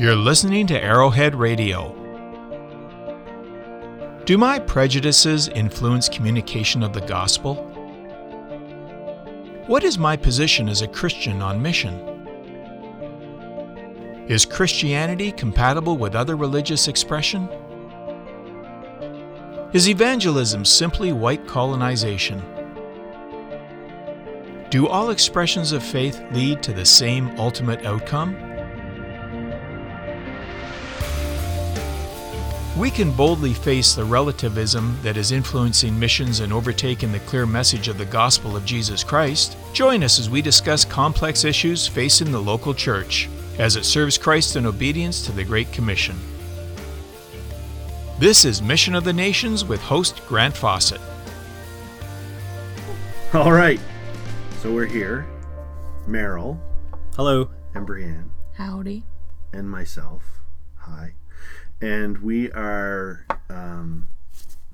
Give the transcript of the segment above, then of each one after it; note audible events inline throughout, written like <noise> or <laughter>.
You're listening to Arrowhead Radio. Do my prejudices influence communication of the gospel? What is my position as a Christian on mission? Is Christianity compatible with other religious expression? Is evangelism simply white colonization? Do all expressions of faith lead to the same ultimate outcome? We can boldly face the relativism that is influencing missions and overtaking the clear message of the gospel of Jesus Christ. Join us as we discuss complex issues facing the local church as it serves Christ in obedience to the Great Commission. This is Mission of the Nations with host Grant Fawcett. All right. So we're here. Meryl Hello. and Brienne Howdy. and myself. Hi. And we are um,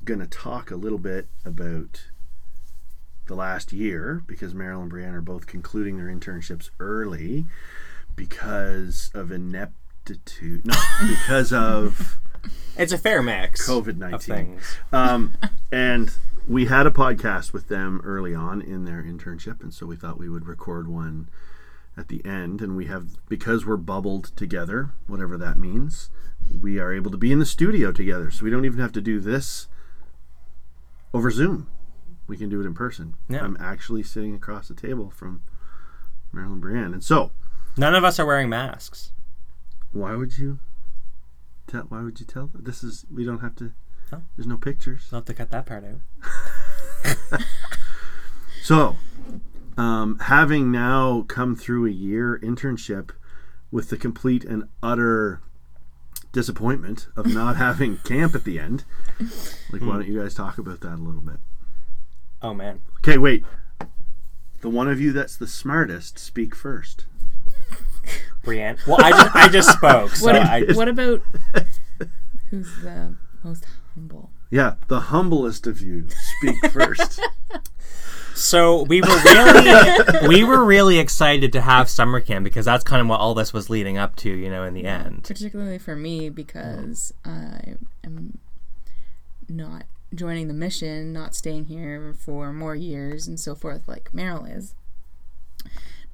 going to talk a little bit about the last year because Meryl and Brienne are both concluding their internships early because of ineptitude. No, because of <laughs> It's a fair mix COVID 19. Um, and we had a podcast with them early on in their internship, and so we thought we would record one at the end. And we have, because we're bubbled together, whatever that means, we are able to be in the studio together. So we don't even have to do this over Zoom. We can do it in person. Yeah. I'm actually sitting across the table from Meryl and Brienne. And so, None of us are wearing masks. why would you tell? Why would you tell? This is we don't have to. Oh. There's no pictures. I'll have to cut that part out. <laughs> So, um, having now come through a year internship with the complete and utter disappointment of not <laughs> having camp at the end, like, why hmm. don't you guys talk about that a little bit? Oh man. Okay, wait. The one of you that's the smartest, speak first. Brienne. Well, I just I just spoke. So What, I, what about <laughs> who's the most humble? Yeah, the humblest of you, speak first. <laughs> so we were really <laughs> we were really excited to have summer camp because that's kind of what all this was leading up to, you know, in the end. Particularly for me because I am not joining the mission, not staying here for more years and so forth, like Meryl is.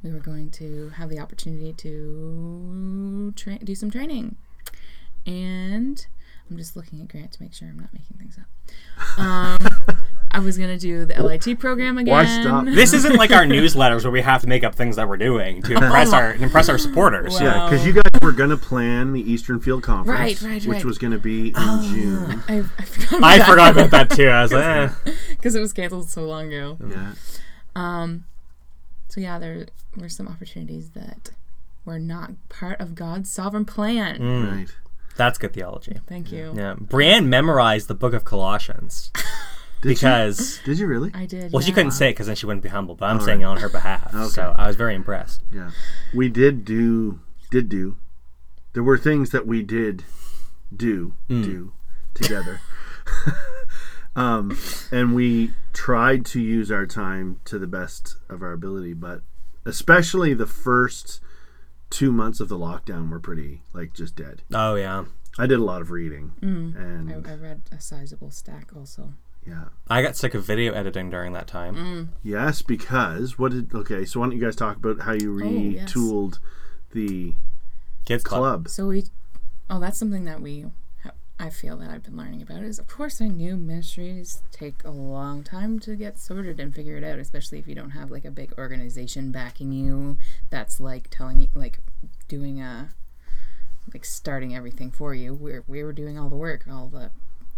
We were going to have the opportunity to tra- do some training. And I'm just looking at Grant to make sure I'm not making things up. Um, I was going to do the LIT program again. Why stop? <laughs> This isn't like our newsletters where we have to make up things that we're doing to <laughs> impress our impress our supporters. Wow. Yeah, because you guys were going to plan the Eastern Field Conference, Right, right, which was going to be in June. I, I forgot about I that. forgot about that too. I was <laughs> like, eh. because it was canceled so long ago. Yeah. Um, so yeah, there were some opportunities that were not part of God's sovereign plan. Mm. Right. that's good theology. Thank you. Yeah, Brienne memorized the book of Colossians Did because you? <gasps> Did you really? I did. well, she couldn't say it because then she wouldn't be humble. But I'm All saying right. it on her behalf, Okay. so I was very impressed. Yeah. We did do did do. There were things that we did do do together. <laughs> um and we tried to use our time to the best of our ability, but especially the first 2 months of the lockdown were pretty like just dead. Oh yeah, I did a lot of reading I, and I read a sizable stack also. Yeah. I got sick of video editing during that time. Mm. Yes, because what did okay, so why don't you guys talk about how you Oh, yes. retooled the Kids club. club? So we, oh, that's something that we, I feel that I've been learning about is, of course, I knew ministries take a long time to get sorted and figure it out, especially if you don't have like a big organization backing you. That's like telling you, like, doing a, like starting everything for you. We're we were doing all the work, all the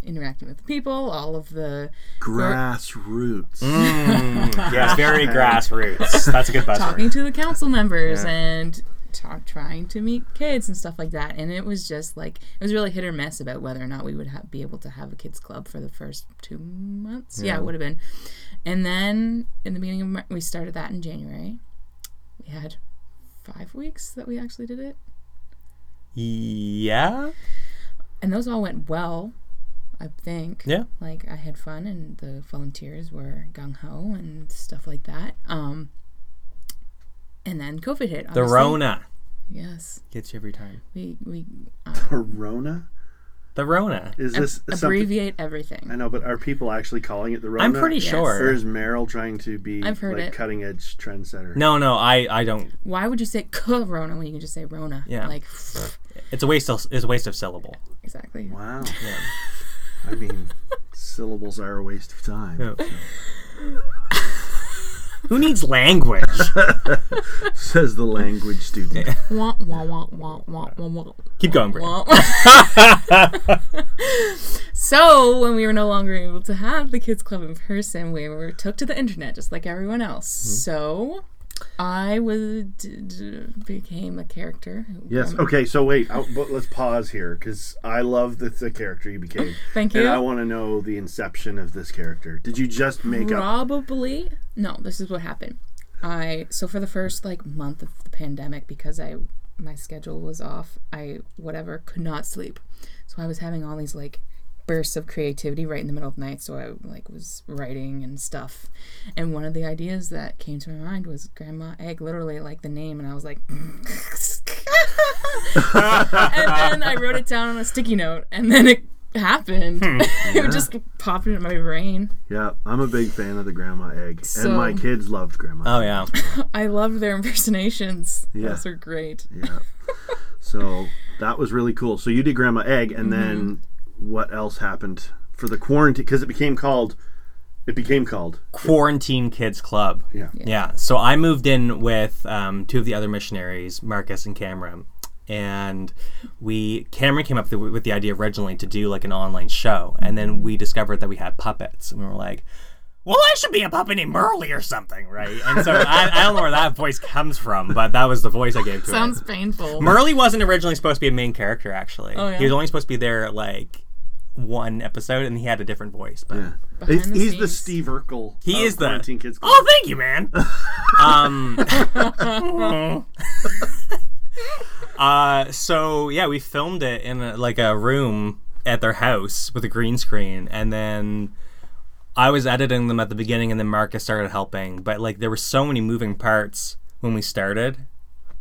interacting with the people, all of the Grassroots. Mm, <laughs> yes, very grassroots. That's a good buzzword. talking to the council members Yeah. and ta- trying to meet kids and stuff like that. And it was just like it was really hit or miss about whether or not we would ha- be able to have a kids club for the first two months. Yeah, it would have been. And then in the beginning of Mar- we started that in January. We had five weeks that we actually did it, Yeah. and those all went well. I think. Yeah. Like I had fun, and the volunteers were gung ho and stuff like that. Um. And then COVID hit. The. Rona. Yes, Gets you every time. we we uh, Corona? The Rona. Is this something? abbreviate everything. I know, but are people actually calling it the Rona? I'm pretty Yes. sure. Or is Meryl trying to be I've heard like it. cutting edge trendsetter? No, no, I, I don't. Why would you say Corona when you can just say Rona? Yeah. Like It's a waste of it's a waste of syllable. exactly. Wow. <laughs> I mean, syllables are a waste of time. <laughs> Who needs language? <laughs> Says the language student. Wah, wah, wah, wah, wah, wah, wah. Keep going, Brie. Wah. <laughs> so when we were no longer able to have the kids club in person, we were took to the internet just like everyone else. Mm-hmm. So I was d- d- became a character. Yes. Okay. So wait, i but let's pause here because I love the, the character you became. <laughs> Thank you. And. I want to know the inception of this character. Did you just make up? Probably no. This is what happened. I so for the first like month of the pandemic because I my schedule was off. I whatever could not sleep, so I was having all these like bursts of creativity right in the middle of the night. So I like was writing and stuff, and one of the ideas that came to my mind was Grandma Egg, literally like the name, and I was like. <laughs> and then I wrote it down on a sticky note, and then it happened. <laughs> it just popped into my brain. Yeah, I'm a big fan of the grandma egg, So- and my kids loved grandma. Oh yeah. <laughs> I loved their impersonations. Yeah. Those are great. Yeah. so that was really cool. So you did grandma egg, and then Mm-hmm. What else happened for the quarantine? Because it became called. It became called. Quarantine Kids Club. Yeah. Yeah. So I moved in with um, two of the other missionaries, Marcus and Cameron. And we, Cameron came up with, with the idea originally to do like an online show. And then we discovered that we had puppets. And we were like, well, I should be a puppet named Merle or something, right? And so I, I don't know where that voice comes from, but that was the voice I gave to Sounds it. painful. Merle wasn't originally supposed to be a main character, actually. Oh, yeah? He was only supposed to be there like one episode, and he had a different voice. But Yeah. He's, the he's the. Steve Urkel. He of is the- Quarantine Kids Club. Oh, thank you, man. <laughs> um, <laughs> <laughs> uh, so yeah, we filmed it in a, like a room at their house with a green screen, and then I was editing them at the beginning, and then Marcus started helping. But like, there were so many moving parts when we started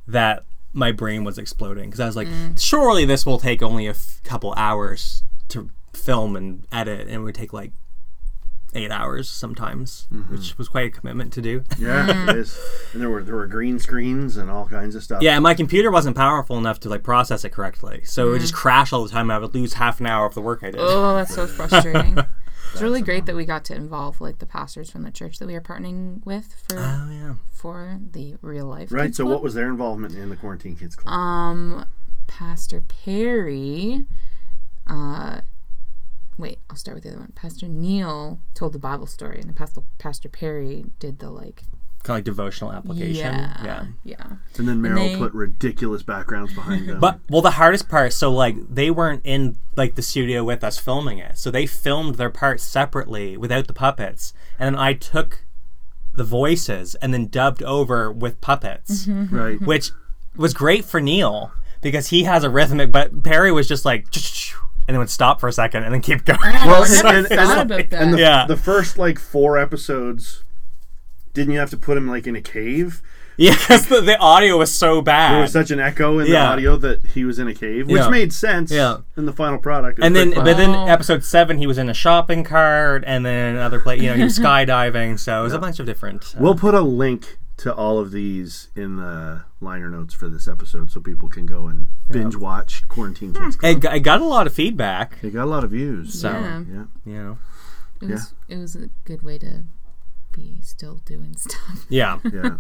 that my brain was exploding because I was like, surely this will take only a f- couple hours to film and edit, and it would take like eight hours sometimes, which was quite a commitment to do. Yeah, it is. And there were there were green screens and all kinds of stuff. Yeah, and my computer wasn't powerful enough to like process it correctly, so it would just crash all the time. and I would lose half an hour of the work I did. Oh, that's so <laughs> frustrating. It's really great that we got to involve like the pastors from the church that we are partnering with for Oh yeah. for the real life. Right. Kids So, Club. what was their involvement in the Quarantine Kids Club? um Pastor Perry uh wait, I'll start with the other one. Pastor Neil told the Bible story and then Pastor Pastor Perry did the like Kind of like devotional application. yeah, yeah. yeah. and then Meryl they- put ridiculous backgrounds behind them. But well, the hardest part, so like they weren't in like the studio with us filming it, so they filmed their parts separately without the puppets, and then I took the voices and then dubbed over with puppets, mm-hmm. <laughs> right. which was great for Neil because he has a rhythmic, but Perry was just like, and then would stop for a second and then keep going. Well, never and- and- thought and- about that. And the, Yeah. the first like four episodes, didn't you have to put him like in a cave? yeah, because the, the audio was so bad. There was such an echo in the audio that he was in a cave, which Yeah. made sense Yeah. in the final product. And then, pretty but then Oh. episode seven, he was in a shopping cart, and then another place. You know, he was <laughs> skydiving. So it was a bunch of different. uh, we'll put a link to all of these in the liner notes for this episode, so people can go and binge watch Quarantine Kids Club. I, g- I got a lot of feedback. They got a lot of views. So Yeah. yeah. You know, It was it was a good way to be still doing <laughs> stuff. yeah, yeah.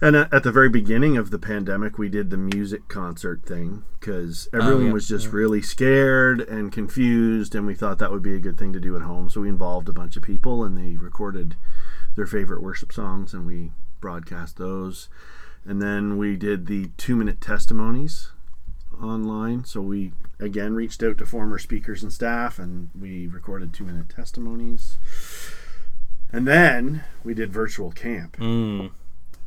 And at at the very beginning of the pandemic, we did the music concert thing because oh, everyone yeah, was just really scared and confused, and we thought that would be a good thing to do at home. So we involved a bunch of people, and they recorded their favorite worship songs, and we broadcast those. And then we did the two-minute testimonies online. So we again reached out to former speakers and staff, and we recorded two-minute testimonies. And then we did virtual camp. mm,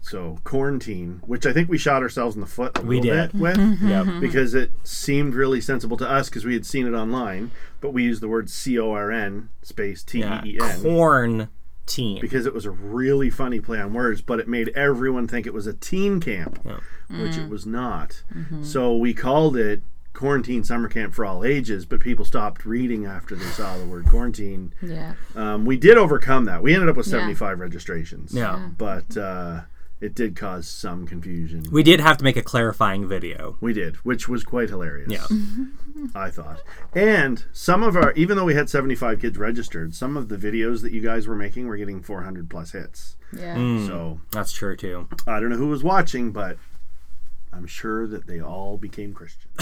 So quarantine, which I think we shot ourselves in the foot a We little did. bit with, <laughs> yep. because it seemed really sensible to us because we had seen it online, but we used the word C O R N space T yeah. E E N. Corn Team. because it was a really funny play on words, but it made everyone think it was a teen camp, which it was not. So we called it Quarantine Summer Camp for All Ages, but people stopped reading after they saw the word quarantine. Yeah. Um, we did overcome that. We ended up with Yeah. 75 registrations. Yeah. But uh, it did cause some confusion. we did have to make a clarifying video. We did, which was quite hilarious. Yeah. <laughs> I thought. And some of our, even though we had 75 kids registered, some of the videos that you guys were making were getting 400 plus hits. Yeah. Mm. So That's true too. I don't know who was watching, but I'm sure that they all became Christians.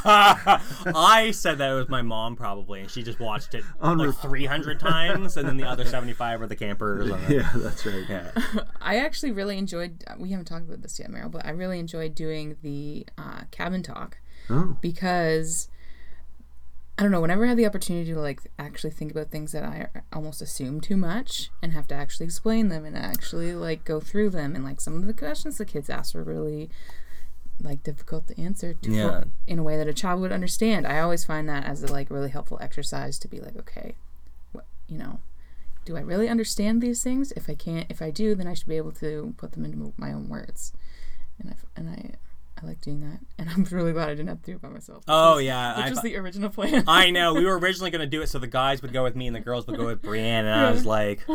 <laughs> I said that it was my mom probably, and she just watched it On like re- 300 <laughs> times, and then the other 75 were the campers. and yeah, that's right. yeah. <laughs> I actually really enjoyed. We haven't talked about this yet, Meryl, but I really enjoyed doing the uh, cabin talk Oh, because I don't know. Whenever I have the opportunity to like actually think about things that I almost assume too much and have to actually explain them and actually like go through them and like some of the questions the kids asked were really like difficult to answer to Yeah. in a way that a child would understand. I always find that as a like really helpful exercise to be like, okay, what you know, do I really understand these things? If I can't, if I do, then I should be able to put them into my own words. And I and I I like doing that, <laughs> and I'm really glad I didn't have to do it by myself. Oh was- yeah, which I, was the original plan. I <laughs> know. We were originally gonna do it so the guys would go with me and the girls would go with Brienne, and I was like, <laughs>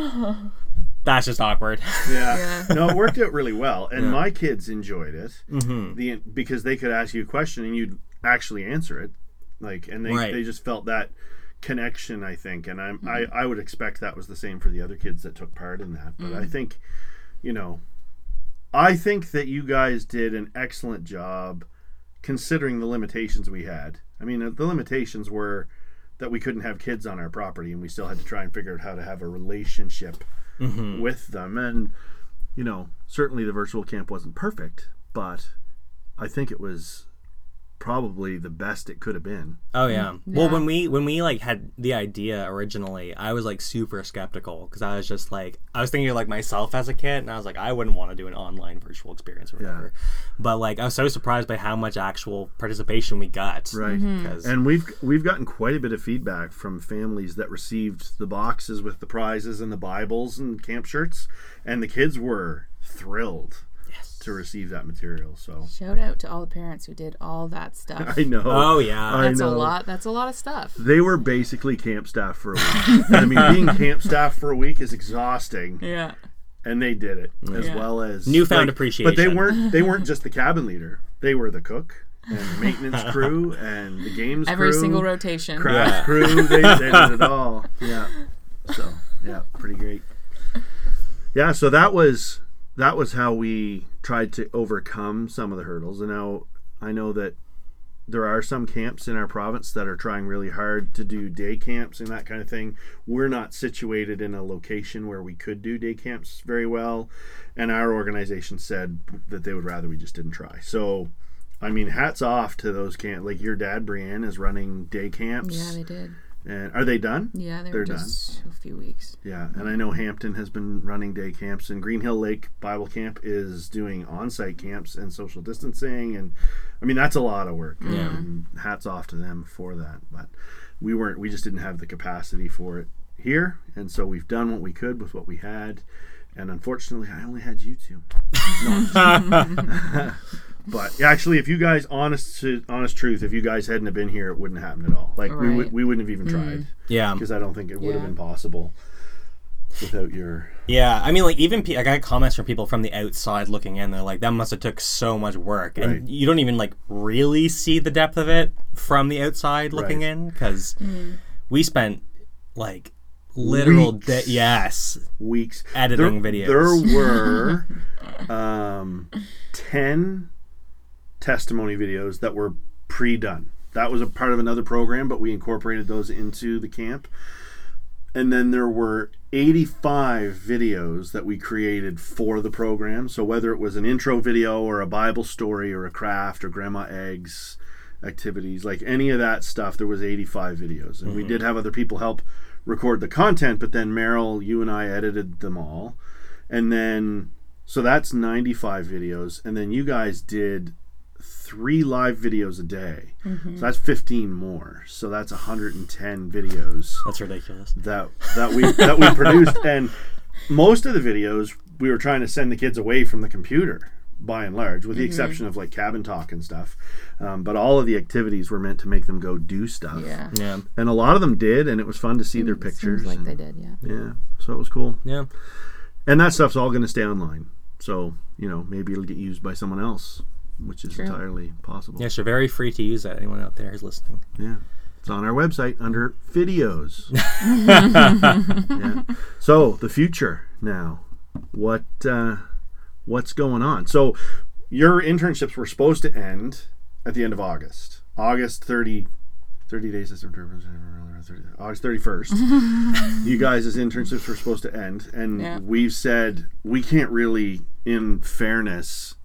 that's just awkward. yeah. Yeah. no, it worked out really well, and Yeah. my kids enjoyed it. hmm The because they could ask you a question and you'd actually answer it, like, and they Right. they just felt that connection. I think, and I'm I I would expect that was the same for the other kids that took part in that. But I think, you know, I think that you guys did an excellent job considering the limitations we had. I mean, uh, the limitations were that we couldn't have kids on our property and we still had to try and figure out how to have a relationship hmm with them. And, you know, certainly the virtual camp wasn't perfect, but I think it was probably the best it could have been. Oh yeah. Mm. Well, when we when we like had the idea originally, I was like super skeptical because I was just like I was thinking of like myself as a kid, and I was like I wouldn't want to do an online virtual experience or whatever. But like I was so surprised by how much actual participation we got. Right. Mm-hmm. Because And we've we've gotten quite a bit of feedback from families that received the boxes with the prizes and the Bibles and camp shirts, and the kids were thrilled yes. To receive that material. So Shout out to all the parents who did all that stuff. <laughs> I know. Oh yeah. I That's a lot. That's a lot of stuff. They were basically camp staff for a week. I mean, being <laughs> camp staff for a week is exhausting, Yeah. and they did it as well as Newfound appreciation. But they weren't. They weren't <laughs> just the cabin leader. They were the cook and the maintenance crew and the games Every crew, single rotation. craft Yeah. crew. They, they did it all. Yeah. So yeah, pretty great. Yeah. So that was that was how we tried to overcome some of the hurdles. And now I know that there are some camps in our province that are trying really hard to do day camps and that kind of thing. We're not situated in a location where we could do day camps very well, and our organization said that they would rather we just didn't try. So, I mean, hats off to those camps. Like your dad, Brienne, is running day camps. Yeah, they did. And are they done? Yeah, they They're just a few weeks. Yeah, and I know Hampton has been running day camps, and Green Hill Lake Bible Camp is doing on-site camps and social distancing, and I mean that's a lot of work. Yeah. And hats off to them for that. But we weren't, we just didn't have the capacity for it here, and so we've done what we could with what we had, and unfortunately, I only had you two. <laughs> No. <laughs> but actually, if you guys, honest to honest truth, if you guys hadn't have been here, it wouldn't have happened at all. Like we Right. would, we wouldn't have even tried yeah. because I don't think it would have Yeah. been possible without your Yeah, I mean, like even pe- I got comments from people from the outside looking in. They're like, "That must have took so much work," and Right. you don't even like really see the depth of it from the outside looking Right. in because we spent like literal Weeks. day, yes, weeks editing there, videos. There were <laughs> um, ten testimony videos that were pre-done. That was a part of another program, but we incorporated those into the camp. And then there were 85 videos that we created for the program. So whether it was an intro video or a Bible story or a craft or grandma eggs activities, like any of that stuff, there was 85 videos. And we mm-hmm. did have other people help record the content, but then Meryl, you and I edited them all. And then so that's 95 videos and then you guys did three live videos a day. Mm-hmm. So that's 15 more. So that's 110 videos That's ridiculous. that that we that we produced <laughs> and most of the videos we were trying to send the kids away from the computer by and large with the mm-hmm. exception of like cabin talk and stuff um, but all of the activities were meant to make them go do stuff Yeah. Yeah. and a lot of them did and it was fun to see mm, their Seems pictures like and- they did, yeah. yeah so it was cool Yeah. and that stuff's all going to stay online so you know maybe it'll get used by someone else which is True. entirely possible Yes, you're very free to use that. Anyone out there who's listening. Yeah. It's on our website under videos. <laughs> yeah. So the future now. What uh, what's going on? So your internships were supposed to end at the end of August. August 30 30 days is August 31st. <laughs> you guys' internships were supposed to end and Yeah. we've said we can't really in fairness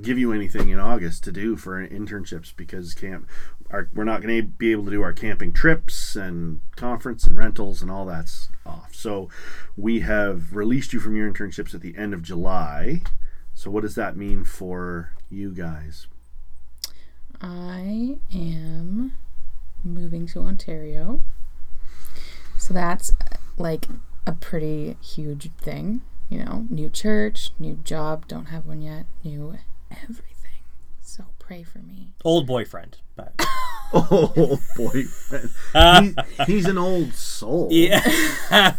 give you anything in August to do for internships because camp our, we're not going to be able to do our camping trips and conference and rentals and all that's off. So we have released you from your internships at the end of July. So what does that mean for you guys? I am moving to Ontario. So that's like a pretty huge thing. You know, new church, new job, don't have one yet, new everything. So pray for me. Old boyfriend. But <laughs> Oh, boyfriend. he, he's an old soul. yeah.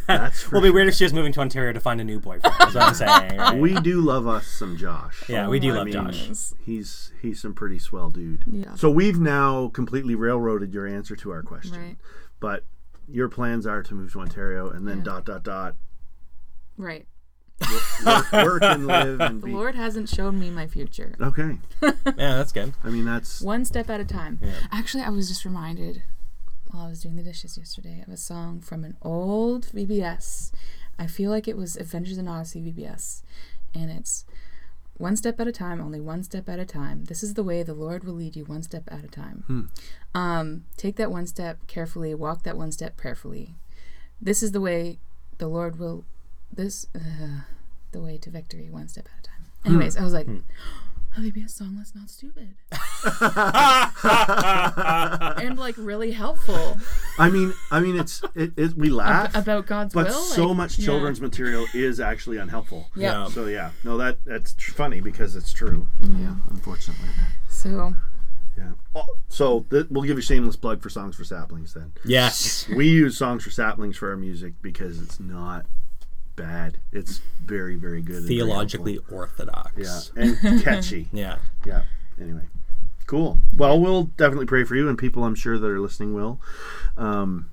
That's <laughs> for It'll be weird if she was moving to Ontario to find a new boyfriend. That's what I'm saying. <laughs> right? We do love us some Josh. yeah, we do Oh, love I mean, Josh. He's he's some pretty swell dude. Yeah. So we've now completely railroaded your answer to our question. Right. But your plans are to move to Ontario and then Yeah. dot dot dot Right. Work, work and live and The be Lord hasn't shown me my future. okay. Yeah, that's good. I mean that's One step at a time. Actually, I was just reminded while I was doing the dishes yesterday of a song from an old VBS. I feel like it was Adventures in Odyssey VBS. And it's one step at a time, only one step at a time. This is the way the Lord will lead you one step at a time. Um, take that one step carefully, walk that one step prayerfully. This is the way the Lord will, this, uh, the way to victory one step at a time. Anyways, I was like, <gasps> a VBS song that's not stupid. <laughs> and like really helpful I mean I mean it's it, it we laugh about God's but will. so like, much yeah. children's material is actually unhelpful. Yeah. Yeah. So yeah, no that that's tr- funny because it's true. Mm-hmm. Yeah, unfortunately. So Yeah. Oh, so th- we'll give a shameless plug for Songs for Saplings then. Yes. we use songs for saplings for our music because it's not bad. It's very, very good. and very Theologically orthodox. Yeah, and <laughs> catchy. Yeah. Yeah. Anyway, cool. Well, we'll definitely pray for you, and people I'm sure that are listening will um,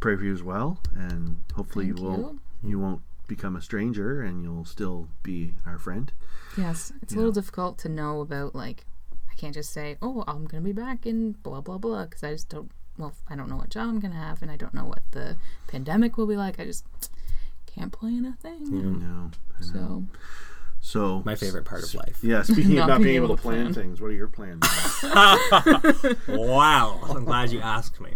pray for you as well, and hopefully Thank you will you. you won't become a stranger, and you'll still be our friend. yes, it's a little difficult to know about like I can't just say, "Oh, I'm going to be back in blah blah blah" because I just don't well, I don't know what job I'm going to have and I don't know what the pandemic will be like. I just can't plan a thing. I know. I know. So, So My favorite part of life. Yeah, speaking <laughs> Not about being being able able to to plan plan. things, what are your plans? <laughs> Wow. I'm glad you asked me.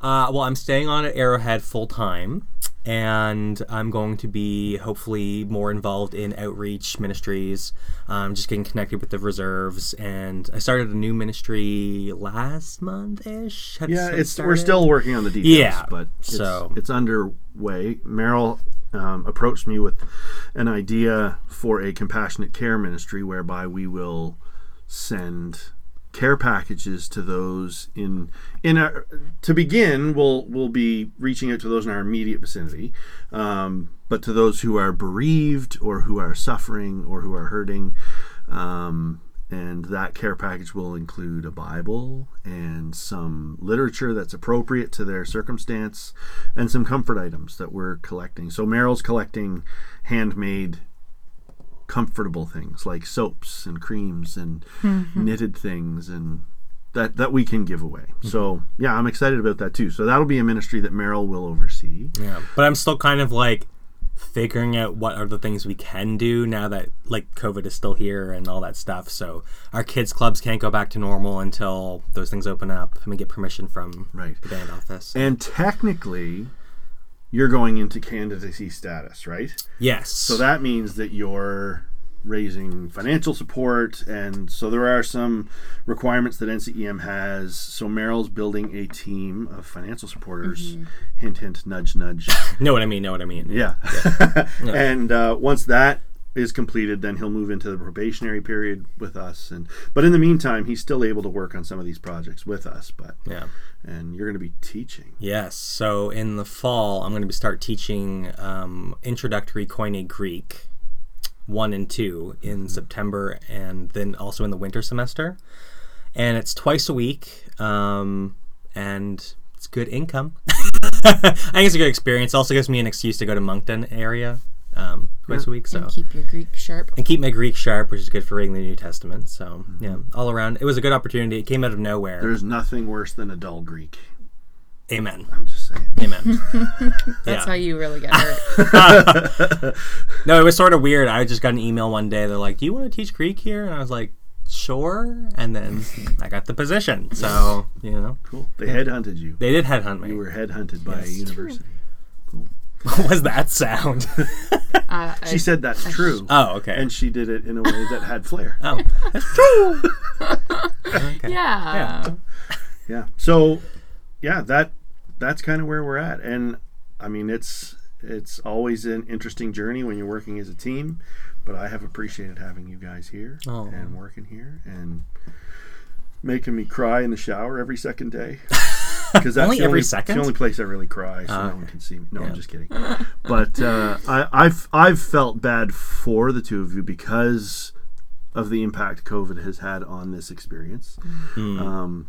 Uh, well, I'm staying on at Arrowhead full time, and I'm going to be hopefully more involved in outreach ministries. Um, just getting connected with the reserves, and I started a new ministry last month ish. yeah, it's we're still working on the details, Yeah, but it's, so- it's underway. Meryl um, approached me with an idea for a compassionate care ministry whereby we will send care packages to those in in our to begin we'll we'll be reaching out to those in our immediate vicinity um, but to those who are bereaved or who are suffering or who are hurting um, and that care package will include a bible and some literature that's appropriate to their circumstance and some comfort items that we're collecting so meryl's collecting handmade comfortable things like soaps and creams and mm-hmm. knitted things and that that we can give away. Mm-hmm. So yeah, I'm excited about that too. So that'll be a ministry that Meryl will oversee. Yeah, but I'm still kind of like figuring out what are the things we can do now that like COVID is still here and all that stuff. So our kids clubs can't go back to normal until those things open up and we get permission from Right. the band office. And technically, you're going into candidacy status, right? yes. So that means that your raising financial support, and so there are some requirements that NCEM has. So Meryl's building a team of financial supporters. Hint, hint, nudge, nudge. Know what I mean? Know what I mean? <laughs> Yeah. and uh, once that is completed, then he'll move into the probationary period with us. And but in the meantime, he's still able to work on some of these projects with us. But Yeah. and you're going to be teaching. Yes. So in the fall, I'm going to start teaching um, introductory Koine Greek one and two in September, and then also in the winter semester. And it's twice a week, um, and it's good income. <laughs> I think it's a good experience. Also gives me an excuse to go to Moncton area um, twice a week. So And keep your Greek sharp. and keep my Greek sharp, which is good for reading the New Testament. So yeah, all around, it was a good opportunity. It came out of nowhere. There's nothing worse than a dull Greek. Amen. I'm just saying. Amen. <laughs> That's yeah. how you really get hurt. <laughs> No, it was sort of weird. I just got an email one day. They're like, "Do you want to teach Greek here?" And I was like, "Sure." And then I got the position. So you know, Cool. They headhunted you. they did headhunt me. You were headhunted by a Yes. university. <laughs> What was that sound? Uh, She said that's true. oh, okay. And she did it in a way that had flair. oh, that's true. okay. yeah. Yeah. So, yeah, that that's kind of where we're at, and I mean, it's it's always an interesting journey when you're working as a team, but I have appreciated having you guys here Oh. and working here and making me cry in the shower every second day. <laughs> Because that's Only the every only, the only place I really cry, so Ah, no one can see me. No, Yeah. I'm just kidding. But uh, I, I've I've felt bad for the two of you because of the impact COVID has had on this experience. Hmm. Um,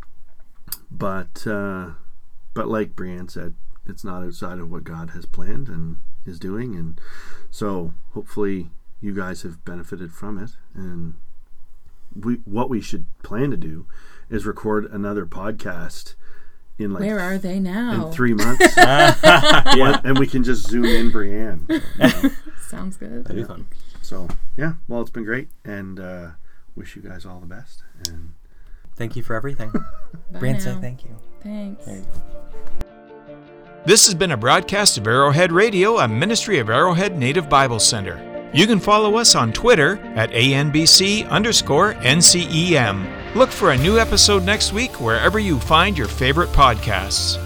but uh, but like Brienne said, it's not outside of what God has planned and is doing, and so hopefully you guys have benefited from it. And we what we should plan to do is record another podcast in like Where are they now? in three months, <laughs> yeah, and we can just zoom in Brienne. you know. <laughs> Sounds good. that'd be fun. So yeah, well, it's been great, and uh, wish you guys all the best. And Thank you for everything. <laughs> Bye say thank you. Thanks. There you go. This has been a broadcast of Arrowhead Radio, a ministry of Arrowhead Native Bible Center. You can follow us on Twitter at ANBC underscore NCEM. Look for a new episode next week wherever you find your favorite podcasts.